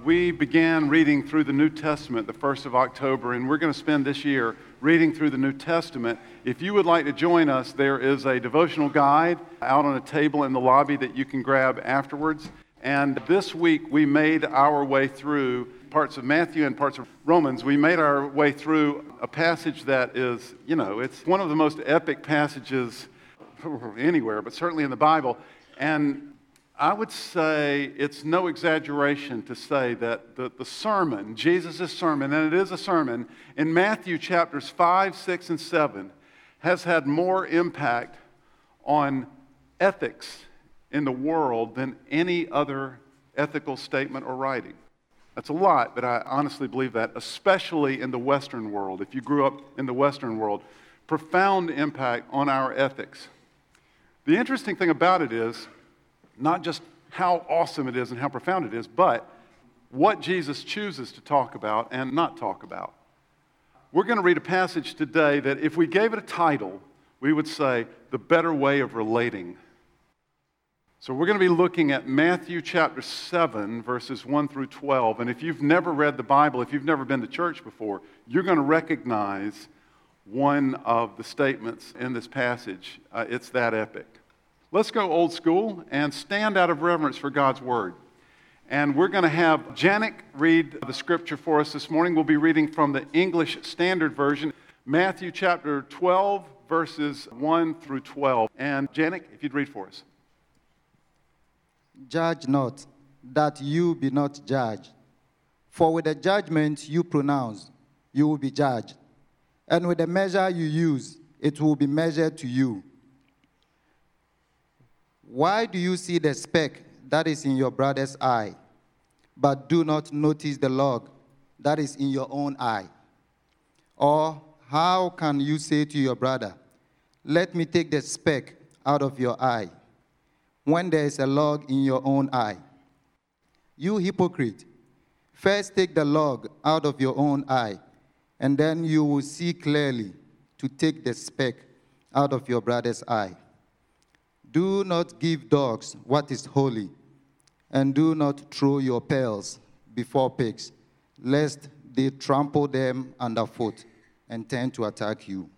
We began reading through the New Testament the 1st of October, and we're going to spend this year reading through the New Testament. If you would like to join us, there is a devotional guide out on a table in the lobby that you can grab afterwards. And this week we made our way through parts of Matthew and parts of Romans. We made our way through a passage that is, you know, it's one of the most epic passages anywhere, but certainly in the Bible. And I would say it's no exaggeration to say that the, the sermon, Jesus' sermon, and it is a sermon, in Matthew chapters 5, 6, and 7, has had more impact on ethics in the world than any other ethical statement or writing. That's a lot, but I honestly believe that, especially in the Western world. If you grew up in the Western world, profound impact on our ethics. The interesting thing about it is, not just how awesome it is and how profound it is, but what Jesus chooses to talk about and not talk about. We're going to read a passage today that, if we gave it a title, we would say, The Better Way of Relating. So, we're going to be looking at Matthew chapter 7, verses 1 through 12. And if you've never read the Bible, if you've never been to church before, you're going to recognize one of the statements in this passage. Uh, it's that epic. Let's go old school and stand out of reverence for God's word. And we're going to have Janik read the scripture for us this morning. We'll be reading from the English Standard Version, Matthew chapter 12, verses 1 through 12. And Janik, if you'd read for us. Judge not, that you be not judged. For with the judgment you pronounce, you will be judged. And with the measure you use, it will be measured to you. Why do you see the speck that is in your brother's eye, but do not notice the log that is in your own eye? Or how can you say to your brother, Let me take the speck out of your eye, when there is a log in your own eye? You hypocrite, first take the log out of your own eye, and then you will see clearly to take the speck out of your brother's eye. Do not give dogs what is holy, and do not throw your pearls before pigs, lest they trample them underfoot and turn to attack you.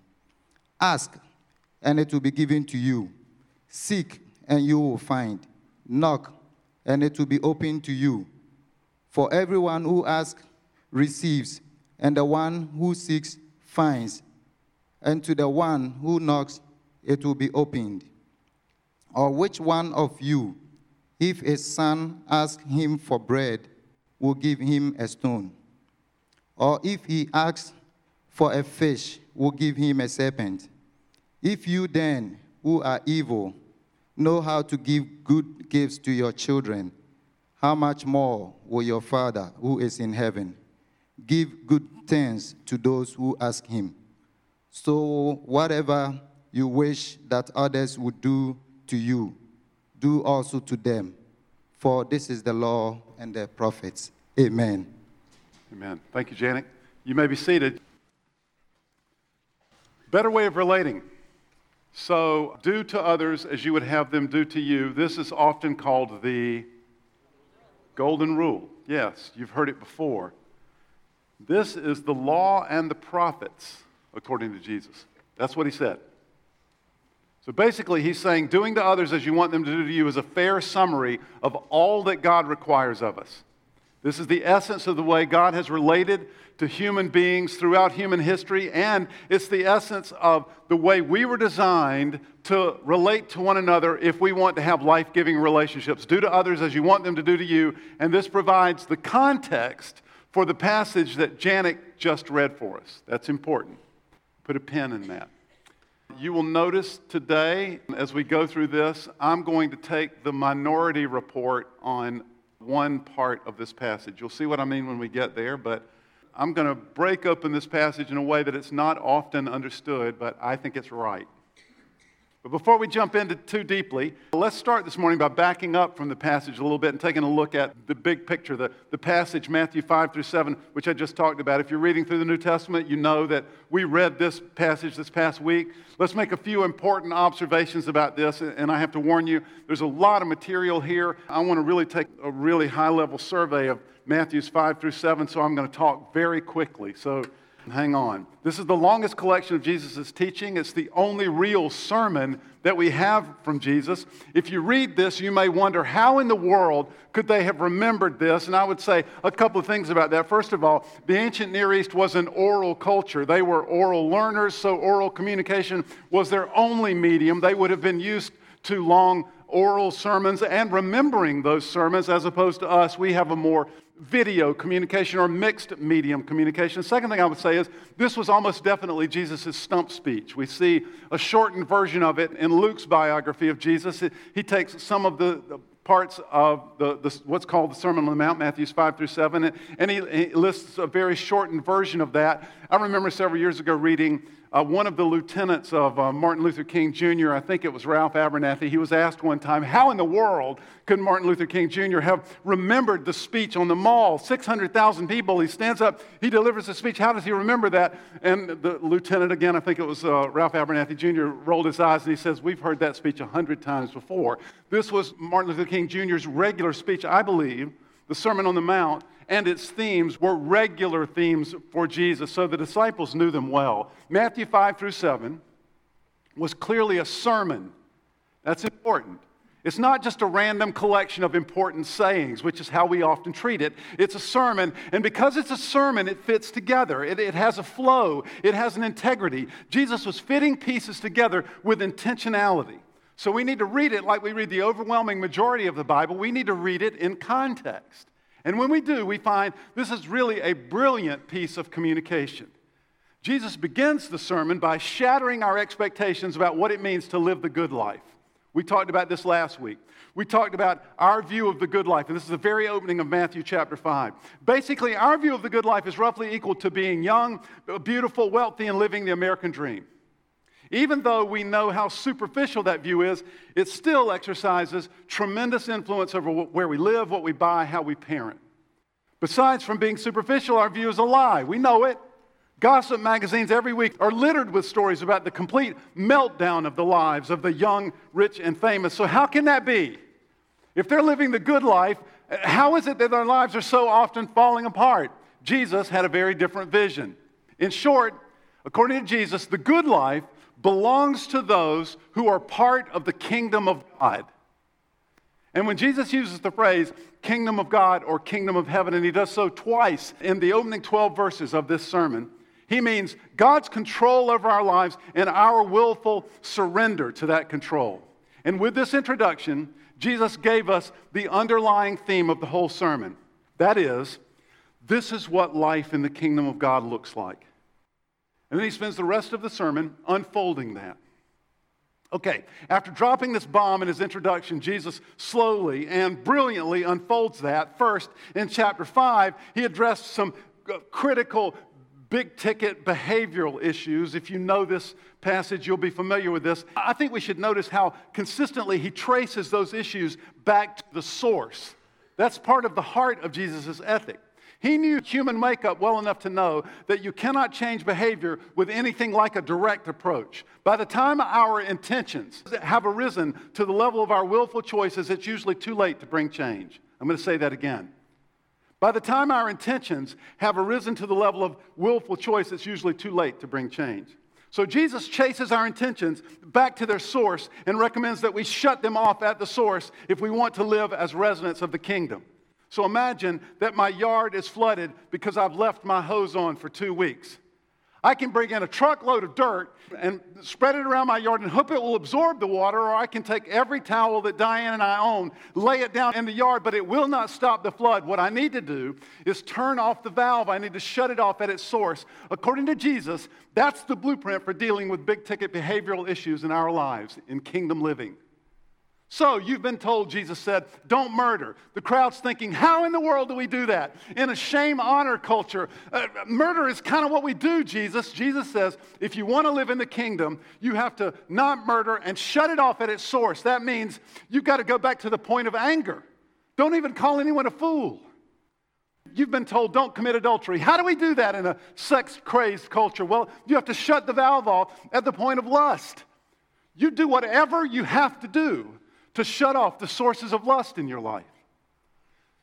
Ask, and it will be given to you. Seek, and you will find. Knock, and it will be opened to you. For everyone who asks receives, and the one who seeks finds, and to the one who knocks it will be opened. Or which one of you, if a son asks him for bread, will give him a stone? Or if he asks for a fish, will give him a serpent? If you then, who are evil, know how to give good gifts to your children, how much more will your Father who is in heaven give good things to those who ask him? So, whatever you wish that others would do to you, do also to them. For this is the law and the prophets. Amen. Amen. Thank you, Janet. You may be seated. Better way of relating. So, do to others as you would have them do to you. This is often called the golden rule. Yes, you've heard it before. This is the law and the prophets, according to Jesus. That's what he said. So basically, he's saying doing to others as you want them to do to you is a fair summary of all that God requires of us. This is the essence of the way God has related to human beings throughout human history, and it's the essence of the way we were designed to relate to one another if we want to have life giving relationships. Do to others as you want them to do to you, and this provides the context for the passage that Janik just read for us. That's important. Put a pin in that. You will notice today, as we go through this, I'm going to take the minority report on one part of this passage. You'll see what I mean when we get there, but I'm going to break open this passage in a way that it's not often understood, but I think it's right. But before we jump into too deeply, let's start this morning by backing up from the passage a little bit and taking a look at the big picture, the, the passage, Matthew 5 through 7, which I just talked about. If you're reading through the New Testament, you know that we read this passage this past week. Let's make a few important observations about this, and I have to warn you, there's a lot of material here. I want to really take a really high level survey of Matthews 5 through 7, so I'm going to talk very quickly. So Hang on. This is the longest collection of Jesus' teaching. It's the only real sermon that we have from Jesus. If you read this, you may wonder how in the world could they have remembered this? And I would say a couple of things about that. First of all, the ancient Near East was an oral culture. They were oral learners, so oral communication was their only medium. They would have been used to long oral sermons and remembering those sermons as opposed to us. We have a more video communication or mixed medium communication. The second thing I would say is this was almost definitely Jesus' stump speech. We see a shortened version of it in Luke's biography of Jesus. He takes some of the, parts of the, the, what's called the Sermon on the Mount, Matthews 5 through 7, and he, he lists a very shortened version of that. I remember several years ago reading uh, one of the lieutenants of uh, Martin Luther King Jr., I think it was Ralph Abernathy, he was asked one time, How in the world could Martin Luther King Jr. have remembered the speech on the mall? 600,000 people. He stands up, he delivers a speech. How does he remember that? And the lieutenant, again, I think it was uh, Ralph Abernathy Jr., rolled his eyes and he says, We've heard that speech a hundred times before. This was Martin Luther King Jr.'s regular speech, I believe, the Sermon on the Mount and its themes were regular themes for Jesus, so the disciples knew them well. Matthew 5 through 7 was clearly a sermon. That's important. It's not just a random collection of important sayings, which is how we often treat it. It's a sermon, and because it's a sermon, it fits together. It, it, has a flow, it has an integrity. Jesus was fitting pieces together with intentionality. So we need to read it like we read the overwhelming majority of the Bible. We need to read it in context. And when we do, we find this is really a brilliant piece of communication. Jesus begins the sermon by shattering our expectations about what it means to live the good life. We talked about this last week. We talked about our view of the good life, and this is the very opening of Matthew chapter 5. Basically, our view of the good life is roughly equal to being young, beautiful, wealthy, and living the American dream. Even though we know how superficial that view is, it still exercises tremendous influence over where we live, what we buy, how we parent. Besides from being superficial, our view is a lie. We know it. Gossip magazines every week are littered with stories about the complete meltdown of the lives of the young, rich, and famous. So, how can that be? If they're living the good life, how is it that their lives are so often falling apart? Jesus had a very different vision. In short, according to Jesus, the good life belongs to those who are part of the kingdom of God. And when Jesus uses the phrase kingdom of God or kingdom of heaven, and he does so twice in the opening 12 verses of this sermon, he means God's control over our lives and our willful surrender to that control. And with this introduction, Jesus gave us the underlying theme of the whole sermon. That is, this is what life in the kingdom of God looks like. And then he spends the rest of the sermon unfolding that. Okay, after dropping this bomb in his introduction, Jesus slowly and brilliantly unfolds that. First, in chapter 5, he addressed some uh, critical, big ticket behavioral issues. If you know this passage, you'll be familiar with this. I think we should notice how consistently he traces those issues back to the source. That's part of the heart of Jesus' ethic. He knew human makeup well enough to know that you cannot change behavior with anything like a direct approach. By the time our intentions have arisen to the level of our willful choices, it's usually too late to bring change. I'm going to say that again. By the time our intentions have arisen to the level of willful choice, it's usually too late to bring change. So Jesus chases our intentions back to their source and recommends that we shut them off at the source if we want to live as residents of the kingdom. So imagine that my yard is flooded because I've left my hose on for two weeks. I can bring in a truckload of dirt and spread it around my yard and hope it will absorb the water, or I can take every towel that Diane and I own, lay it down in the yard, but it will not stop the flood. What I need to do is turn off the valve. I need to shut it off at its source. According to Jesus, that's the blueprint for dealing with big ticket behavioral issues in our lives in kingdom living. So you've been told, Jesus said, don't murder. The crowd's thinking, how in the world do we do that? In a shame honor culture, uh, murder is kind of what we do, Jesus. Jesus says, if you want to live in the kingdom, you have to not murder and shut it off at its source. That means you've got to go back to the point of anger. Don't even call anyone a fool. You've been told don't commit adultery. How do we do that in a sex crazed culture? Well, you have to shut the valve off at the point of lust. You do whatever you have to do to shut off the sources of lust in your life,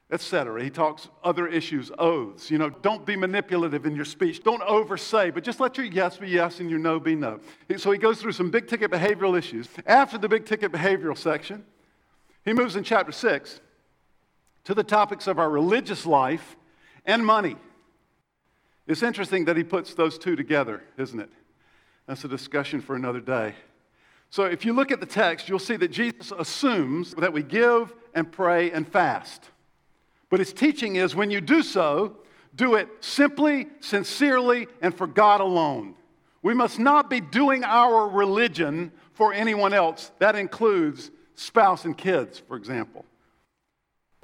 etc. He talks other issues, oaths. You know, don't be manipulative in your speech. Don't oversay, but just let your yes be yes and your no be no. So he goes through some big ticket behavioral issues. After the big ticket behavioral section, he moves in chapter 6 to the topics of our religious life and money. It's interesting that he puts those two together, isn't it? That's a discussion for another day. So if you look at the text, you'll see that Jesus assumes that we give and pray and fast. But his teaching is when you do so, do it simply, sincerely, and for God alone. We must not be doing our religion for anyone else. That includes spouse and kids, for example.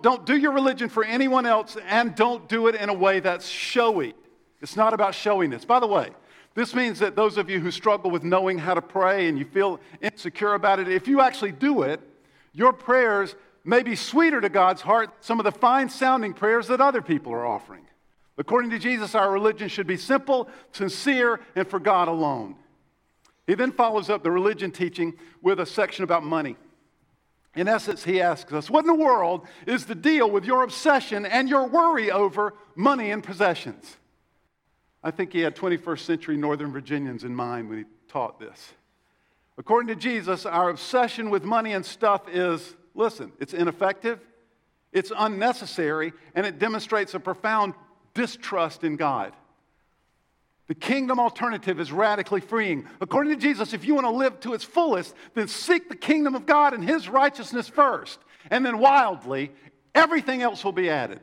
Don't do your religion for anyone else and don't do it in a way that's showy. It's not about showiness. By the way, this means that those of you who struggle with knowing how to pray and you feel insecure about it, if you actually do it, your prayers may be sweeter to God's heart than some of the fine sounding prayers that other people are offering. According to Jesus, our religion should be simple, sincere, and for God alone. He then follows up the religion teaching with a section about money. In essence, he asks us, What in the world is the deal with your obsession and your worry over money and possessions? I think he had 21st century Northern Virginians in mind when he taught this. According to Jesus, our obsession with money and stuff is listen, it's ineffective, it's unnecessary, and it demonstrates a profound distrust in God. The kingdom alternative is radically freeing. According to Jesus, if you want to live to its fullest, then seek the kingdom of God and his righteousness first. And then wildly, everything else will be added.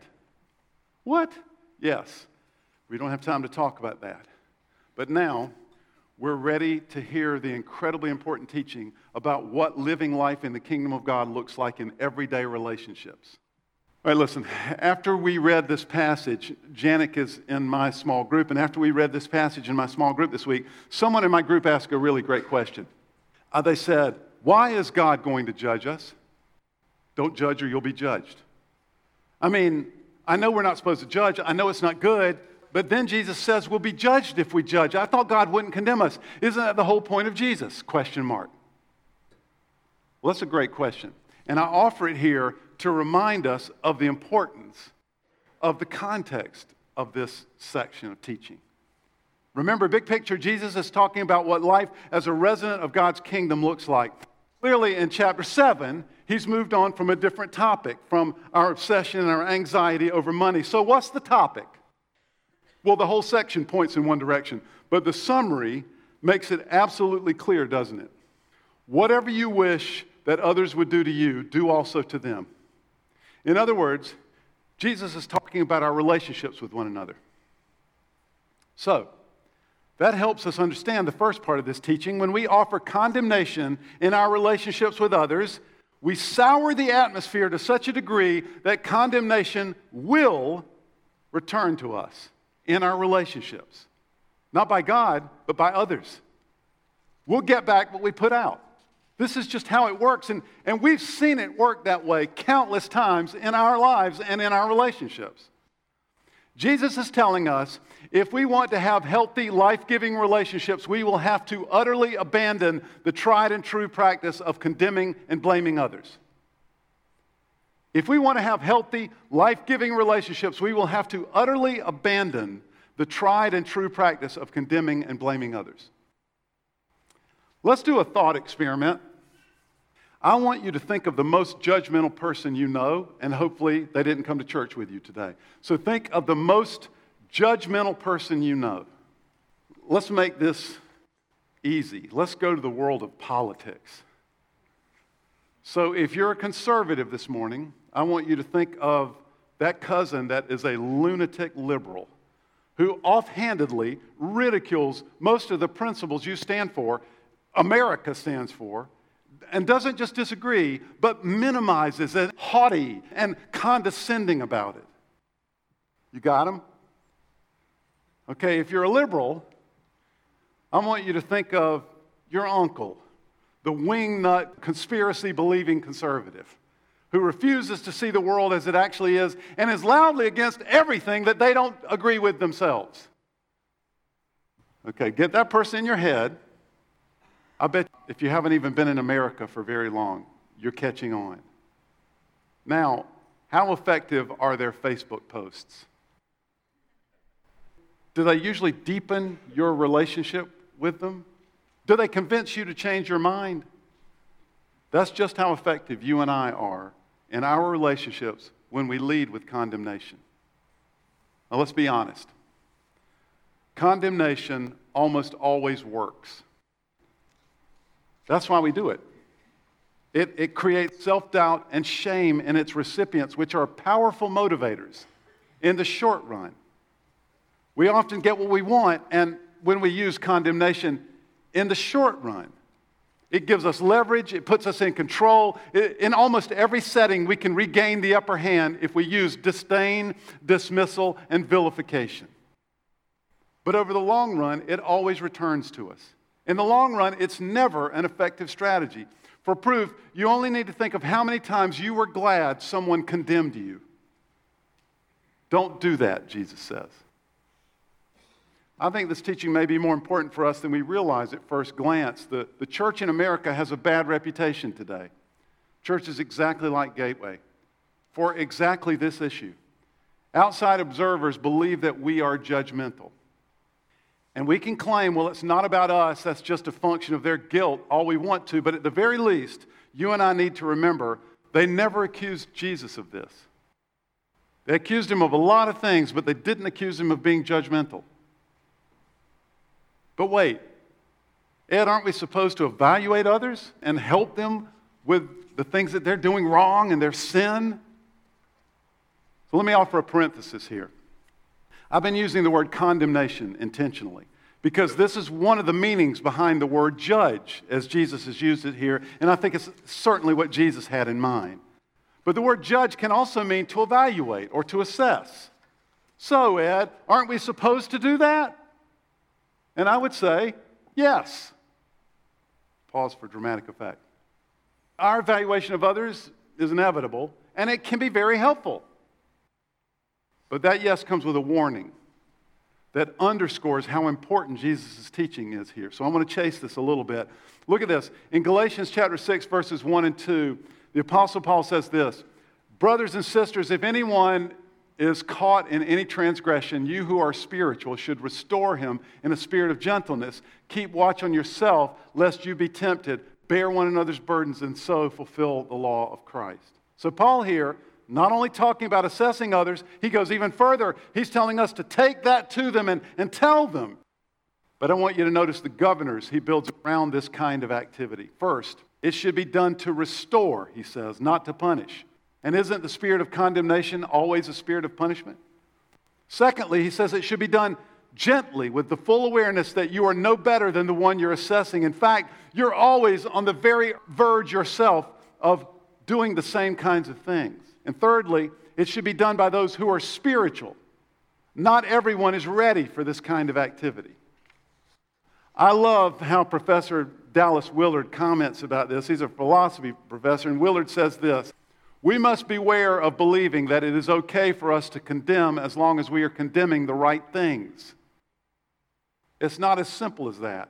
What? Yes. We don't have time to talk about that. But now, we're ready to hear the incredibly important teaching about what living life in the kingdom of God looks like in everyday relationships. All right, listen, after we read this passage, Janik is in my small group, and after we read this passage in my small group this week, someone in my group asked a really great question. Uh, they said, Why is God going to judge us? Don't judge or you'll be judged. I mean, I know we're not supposed to judge, I know it's not good, but then Jesus says we'll be judged if we judge. I thought God wouldn't condemn us. Isn't that the whole point of Jesus? Question mark. Well, that's a great question. And I offer it here to remind us of the importance of the context of this section of teaching. Remember, big picture, Jesus is talking about what life as a resident of God's kingdom looks like. Clearly, in chapter 7, he's moved on from a different topic, from our obsession and our anxiety over money. So, what's the topic? Well, the whole section points in one direction, but the summary makes it absolutely clear, doesn't it? Whatever you wish that others would do to you, do also to them. In other words, Jesus is talking about our relationships with one another. So, that helps us understand the first part of this teaching. When we offer condemnation in our relationships with others, we sour the atmosphere to such a degree that condemnation will return to us in our relationships. Not by God, but by others. We'll get back what we put out. This is just how it works. And, and we've seen it work that way countless times in our lives and in our relationships. Jesus is telling us if we want to have healthy, life giving relationships, we will have to utterly abandon the tried and true practice of condemning and blaming others. If we want to have healthy, life giving relationships, we will have to utterly abandon the tried and true practice of condemning and blaming others. Let's do a thought experiment. I want you to think of the most judgmental person you know, and hopefully they didn't come to church with you today. So think of the most judgmental person you know. Let's make this easy. Let's go to the world of politics. So if you're a conservative this morning, I want you to think of that cousin that is a lunatic liberal who offhandedly ridicules most of the principles you stand for, America stands for, and doesn't just disagree, but minimizes and haughty and condescending about it. You got him? Okay, if you're a liberal, I want you to think of your uncle, the wingnut, conspiracy believing conservative who refuses to see the world as it actually is and is loudly against everything that they don't agree with themselves. Okay, get that person in your head. I bet if you haven't even been in America for very long, you're catching on. Now, how effective are their Facebook posts? Do they usually deepen your relationship with them? Do they convince you to change your mind? That's just how effective you and I are in our relationships when we lead with condemnation. Now, let's be honest. Condemnation almost always works. That's why we do it. It, it creates self doubt and shame in its recipients, which are powerful motivators in the short run. We often get what we want, and when we use condemnation in the short run, it gives us leverage, it puts us in control. In almost every setting, we can regain the upper hand if we use disdain, dismissal, and vilification. But over the long run, it always returns to us. In the long run, it's never an effective strategy. For proof, you only need to think of how many times you were glad someone condemned you. Don't do that, Jesus says. I think this teaching may be more important for us than we realize at first glance. The, the church in America has a bad reputation today. Church is exactly like Gateway for exactly this issue. Outside observers believe that we are judgmental. And we can claim, well, it's not about us, that's just a function of their guilt, all we want to, but at the very least, you and I need to remember they never accused Jesus of this. They accused him of a lot of things, but they didn't accuse him of being judgmental. But wait, Ed, aren't we supposed to evaluate others and help them with the things that they're doing wrong and their sin? So let me offer a parenthesis here. I've been using the word condemnation intentionally because this is one of the meanings behind the word judge as Jesus has used it here, and I think it's certainly what Jesus had in mind. But the word judge can also mean to evaluate or to assess. So, Ed, aren't we supposed to do that? And I would say, yes. Pause for dramatic effect. Our evaluation of others is inevitable, and it can be very helpful. But that yes comes with a warning that underscores how important Jesus' teaching is here. So I want to chase this a little bit. Look at this. In Galatians chapter 6, verses 1 and 2, the Apostle Paul says this Brothers and sisters, if anyone is caught in any transgression, you who are spiritual should restore him in a spirit of gentleness. Keep watch on yourself, lest you be tempted. Bear one another's burdens, and so fulfill the law of Christ. So, Paul here, not only talking about assessing others, he goes even further. He's telling us to take that to them and, and tell them. But I want you to notice the governors he builds around this kind of activity. First, it should be done to restore, he says, not to punish. And isn't the spirit of condemnation always a spirit of punishment? Secondly, he says it should be done gently with the full awareness that you are no better than the one you're assessing. In fact, you're always on the very verge yourself of doing the same kinds of things. And thirdly, it should be done by those who are spiritual. Not everyone is ready for this kind of activity. I love how Professor Dallas Willard comments about this. He's a philosophy professor, and Willard says this we must beware of believing that it is okay for us to condemn as long as we are condemning the right things. It's not as simple as that.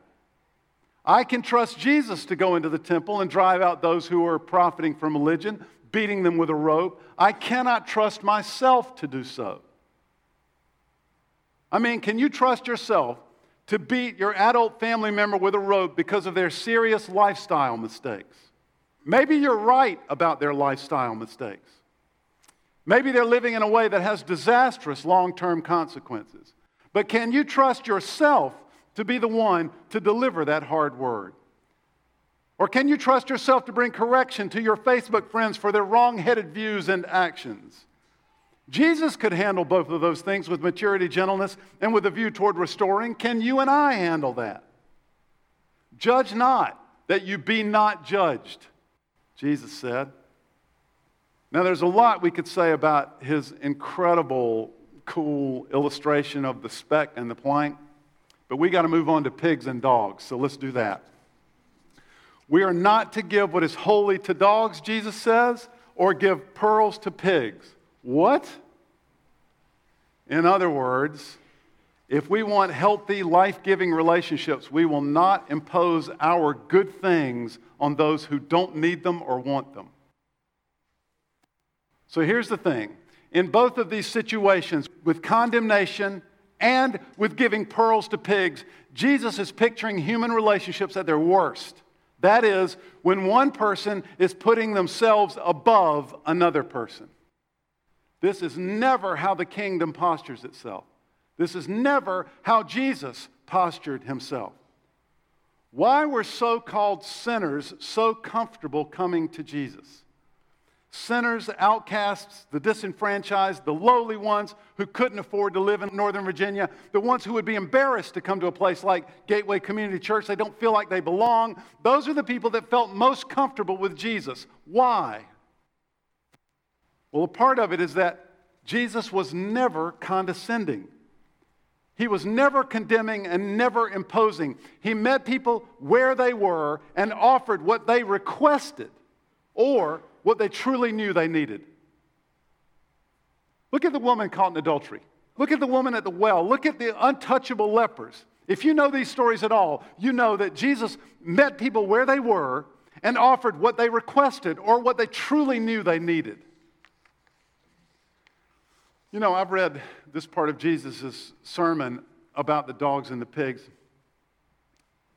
I can trust Jesus to go into the temple and drive out those who are profiting from religion, beating them with a rope. I cannot trust myself to do so. I mean, can you trust yourself to beat your adult family member with a rope because of their serious lifestyle mistakes? Maybe you're right about their lifestyle mistakes. Maybe they're living in a way that has disastrous long term consequences. But can you trust yourself to be the one to deliver that hard word? Or can you trust yourself to bring correction to your Facebook friends for their wrong headed views and actions? Jesus could handle both of those things with maturity, gentleness, and with a view toward restoring. Can you and I handle that? Judge not that you be not judged, Jesus said. Now, there's a lot we could say about his incredible, cool illustration of the speck and the plank, but we got to move on to pigs and dogs, so let's do that. We are not to give what is holy to dogs, Jesus says, or give pearls to pigs. What? In other words, if we want healthy, life giving relationships, we will not impose our good things on those who don't need them or want them. So here's the thing in both of these situations, with condemnation and with giving pearls to pigs, Jesus is picturing human relationships at their worst. That is, when one person is putting themselves above another person. This is never how the kingdom postures itself. This is never how Jesus postured himself. Why were so called sinners so comfortable coming to Jesus? Sinners, outcasts, the disenfranchised, the lowly ones who couldn't afford to live in Northern Virginia, the ones who would be embarrassed to come to a place like Gateway Community Church. They don't feel like they belong. Those are the people that felt most comfortable with Jesus. Why? Well, a part of it is that Jesus was never condescending. He was never condemning and never imposing. He met people where they were and offered what they requested or what they truly knew they needed. Look at the woman caught in adultery. Look at the woman at the well. Look at the untouchable lepers. If you know these stories at all, you know that Jesus met people where they were and offered what they requested or what they truly knew they needed. You know, I've read this part of Jesus' sermon about the dogs and the pigs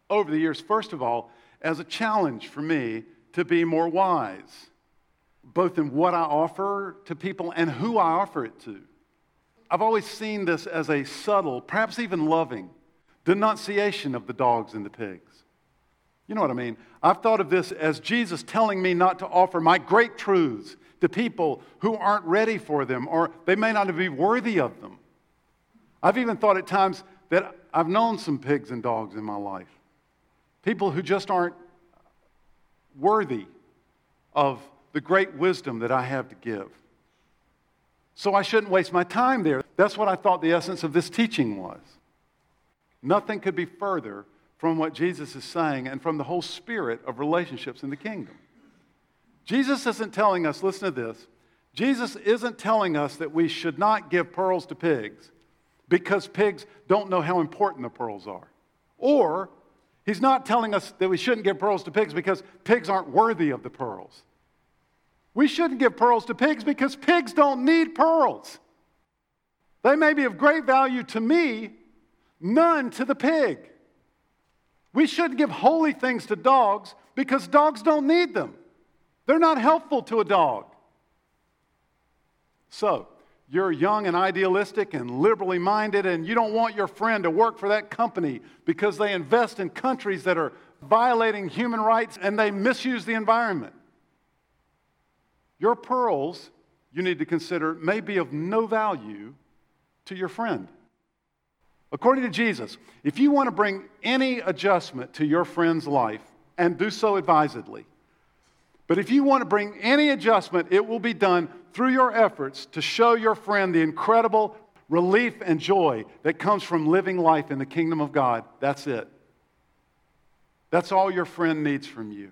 over the years, first of all, as a challenge for me to be more wise, both in what I offer to people and who I offer it to. I've always seen this as a subtle, perhaps even loving, denunciation of the dogs and the pigs. You know what I mean? I've thought of this as Jesus telling me not to offer my great truths to people who aren't ready for them or they may not be worthy of them. I've even thought at times that I've known some pigs and dogs in my life. People who just aren't worthy of the great wisdom that I have to give. So I shouldn't waste my time there. That's what I thought the essence of this teaching was. Nothing could be further from what Jesus is saying and from the whole spirit of relationships in the kingdom. Jesus isn't telling us, listen to this, Jesus isn't telling us that we should not give pearls to pigs because pigs don't know how important the pearls are. Or he's not telling us that we shouldn't give pearls to pigs because pigs aren't worthy of the pearls. We shouldn't give pearls to pigs because pigs don't need pearls. They may be of great value to me, none to the pig. We shouldn't give holy things to dogs because dogs don't need them. They're not helpful to a dog. So, you're young and idealistic and liberally minded, and you don't want your friend to work for that company because they invest in countries that are violating human rights and they misuse the environment. Your pearls, you need to consider, may be of no value to your friend. According to Jesus, if you want to bring any adjustment to your friend's life, and do so advisedly, but if you want to bring any adjustment, it will be done through your efforts to show your friend the incredible relief and joy that comes from living life in the kingdom of God. That's it. That's all your friend needs from you.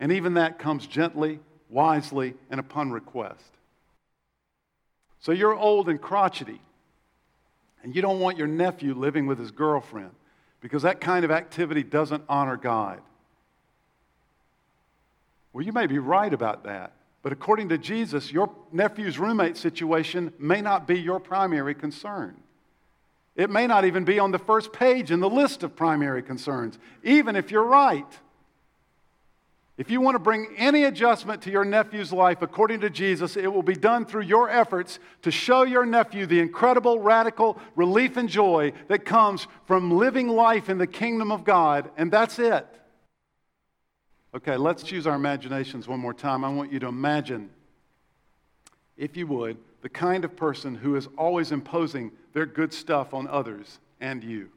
And even that comes gently, wisely, and upon request. So you're old and crotchety, and you don't want your nephew living with his girlfriend because that kind of activity doesn't honor God. Well, you may be right about that. But according to Jesus, your nephew's roommate situation may not be your primary concern. It may not even be on the first page in the list of primary concerns, even if you're right. If you want to bring any adjustment to your nephew's life, according to Jesus, it will be done through your efforts to show your nephew the incredible, radical relief and joy that comes from living life in the kingdom of God, and that's it. Okay, let's use our imaginations one more time. I want you to imagine, if you would, the kind of person who is always imposing their good stuff on others and you.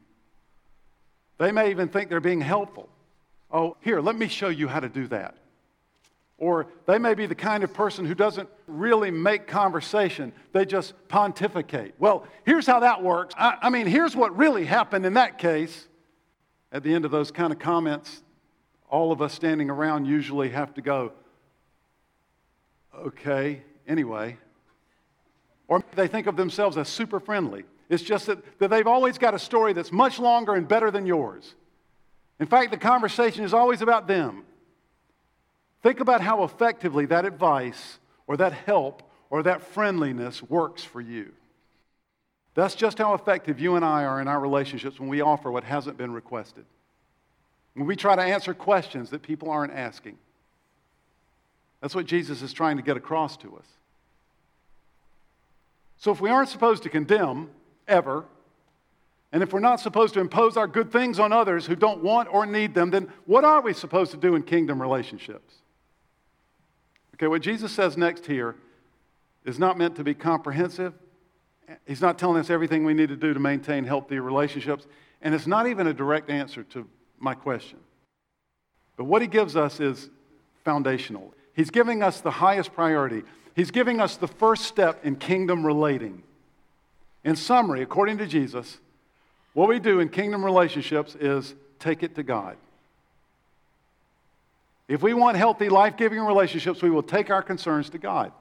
They may even think they're being helpful. Oh, here, let me show you how to do that. Or they may be the kind of person who doesn't really make conversation, they just pontificate. Well, here's how that works. I, I, mean, here's what really happened in that case. At the end of those kind of comments, all of us standing around usually have to go, okay, anyway. Or they think of themselves as super friendly. It's just that, that they've always got a story that's much longer and better than yours. In fact, the conversation is always about them. Think about how effectively that advice or that help or that friendliness works for you. That's just how effective you and I are in our relationships when we offer what hasn't been requested. When we try to answer questions that people aren't asking. That's what Jesus is trying to get across to us. So if we aren't supposed to condemn ever, and if we're not supposed to impose our good things on others who don't want or need them, then what are we supposed to do in kingdom relationships? Okay, what Jesus says next here is not meant to be comprehensive. He's not telling us everything we need to do to maintain healthy relationships. And it's not even a direct answer to my question. But what he gives us is foundational. He's giving us the highest priority. He's giving us the first step in kingdom relating. In summary, according to Jesus, what we do in kingdom relationships is take it to God. If we want healthy, life giving relationships, we will take our concerns to God.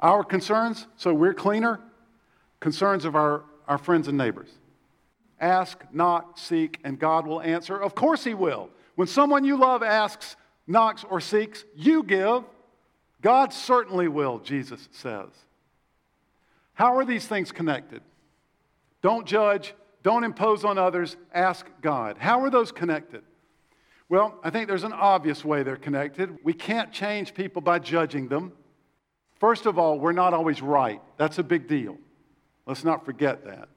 Our concerns, so we're cleaner, concerns of our, our friends and neighbors. Ask, knock, seek, and God will answer. Of course, He will. When someone you love asks, knocks, or seeks, you give. God certainly will, Jesus says. How are these things connected? Don't judge, don't impose on others, ask God. How are those connected? Well, I think there's an obvious way they're connected. We can't change people by judging them. First of all, we're not always right. That's a big deal. Let's not forget that.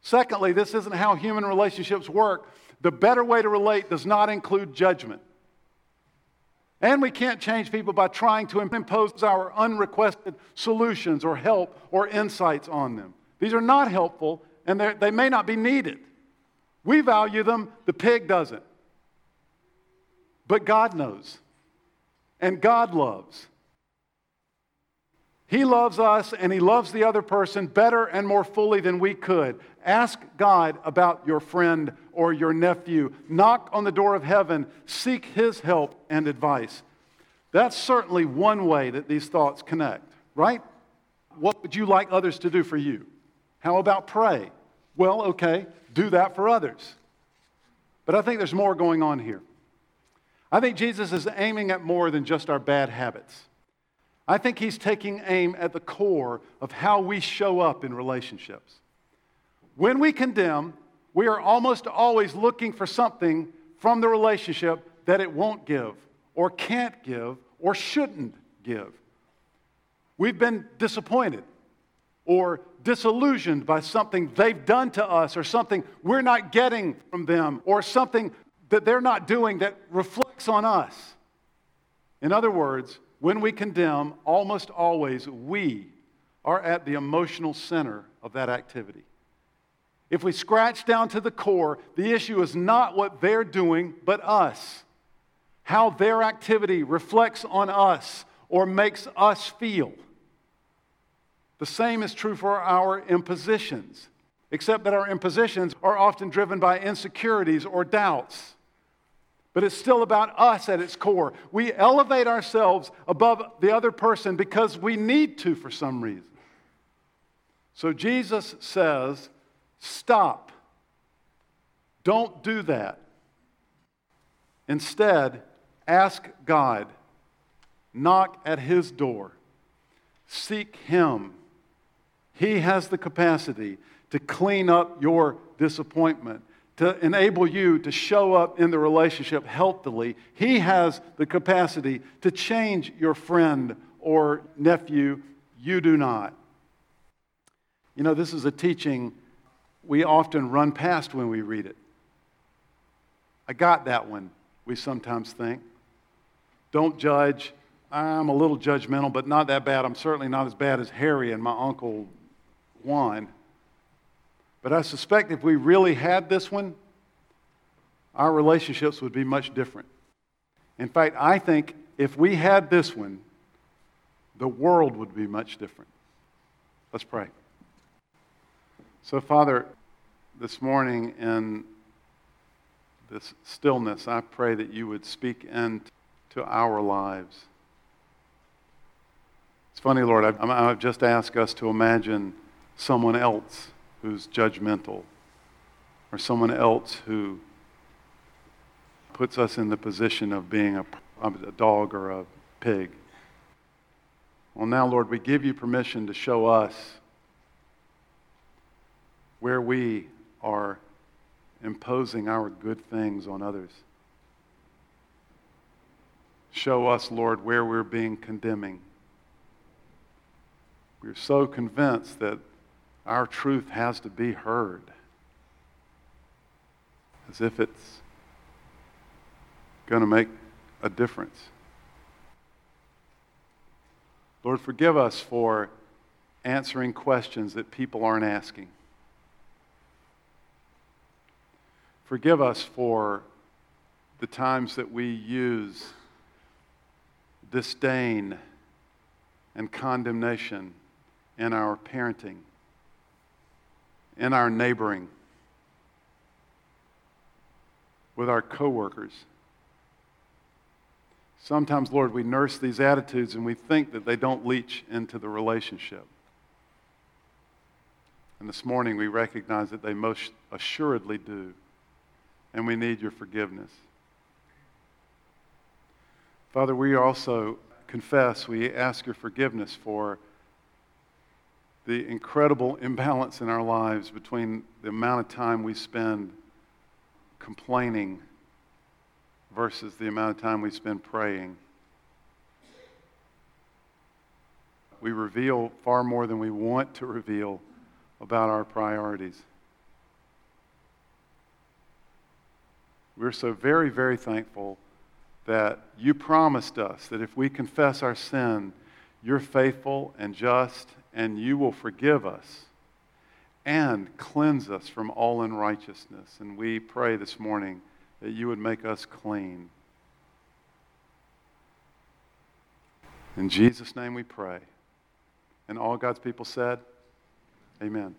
Secondly, this isn't how human relationships work. The better way to relate does not include judgment. And we can't change people by trying to impose our unrequested solutions or help or insights on them. These are not helpful and they may not be needed. We value them, the pig doesn't. But God knows, and God loves. He loves us and He loves the other person better and more fully than we could. Ask God about your friend or your nephew. Knock on the door of heaven. Seek His help and advice. That's certainly one way that these thoughts connect, right? What would you like others to do for you? How about pray? Well, okay, do that for others. But I think there's more going on here. I think Jesus is aiming at more than just our bad habits. I think he's taking aim at the core of how we show up in relationships. When we condemn, we are almost always looking for something from the relationship that it won't give, or can't give, or shouldn't give. We've been disappointed or disillusioned by something they've done to us, or something we're not getting from them, or something that they're not doing that reflects on us. In other words, when we condemn, almost always we are at the emotional center of that activity. If we scratch down to the core, the issue is not what they're doing, but us. How their activity reflects on us or makes us feel. The same is true for our impositions, except that our impositions are often driven by insecurities or doubts but it's still about us at its core. We elevate ourselves above the other person because we need to for some reason. So Jesus says, Stop. Don't do that. Instead, ask God, knock at His door, seek Him. He has the capacity to clean up your disappointment to enable you to show up in the relationship healthily. He has the capacity to change your friend or nephew. You do not. You know, this is a teaching we often run past when we read it. I got that one, we sometimes think. Don't judge. I'm a little judgmental, but not that bad. I'm certainly not as bad as Harry and my uncle Juan. But I suspect if we really had this one, our relationships would be much different. In fact, I think if we had this one, the world would be much different. Let's pray. So, Father, this morning in this stillness, I pray that you would speak into our lives. It's funny, Lord, I've, I've just asked us to imagine someone else who's judgmental or someone else who puts us in the position of being a, a dog or a pig. Well, now, Lord, we give you permission to show us where we are imposing our good things on others. Show us, Lord, where we're being condemning. We're so convinced that our truth has to be heard as if it's going to make a difference. Lord, forgive us for answering questions that people aren't asking. Forgive us for the times that we use disdain and condemnation in our parenting, in our neighboring, with our coworkers. Sometimes, Lord, we nurse these attitudes and we think that they don't leach into the relationship. And this morning we recognize that they most assuredly do. And we need your forgiveness. Father, we also confess, we ask your forgiveness for the incredible imbalance in our lives between the amount of time we spend complaining versus the amount of time we spend praying. We reveal far more than we want to reveal about our priorities. We're so very, very thankful that you promised us that if we confess our sin, you're faithful and just, and you will forgive us and cleanse us from all unrighteousness. And we pray this morning that you would make us clean. In Jesus' name we pray. And all God's people said, Amen.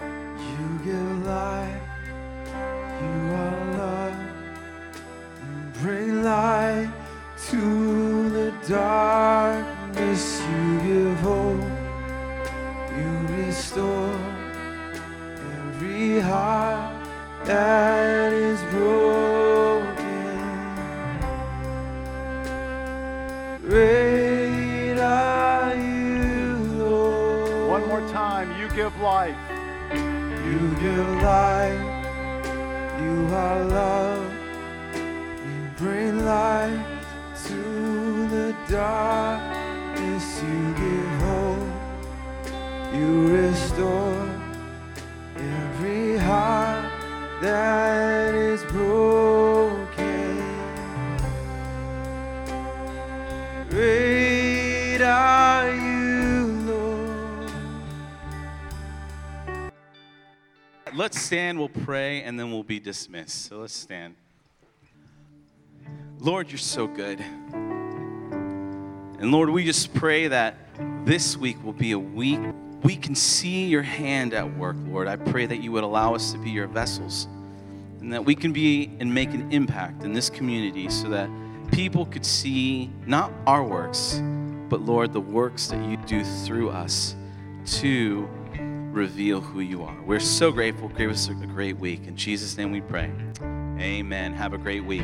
You give life, you are love, bring light to the darkness, restore every heart that is broken. Great are you, Lord. One more time. You give life. You give life, you are love, you bring light to the darkness, you you restore every heart that is broken. Great are you, Lord. Let's stand, we'll pray, and then we'll be dismissed. So let's stand. Lord, you're so good. And Lord, we just pray that this week will be a week we can see your hand at work, Lord. I pray that you would allow us to be your vessels and that we can be and make an impact in this community so that people could see not our works, but Lord, the works that you do through us to reveal who you are. We're so grateful. Give us a great week. In Jesus' name we pray. Amen. Have a great week.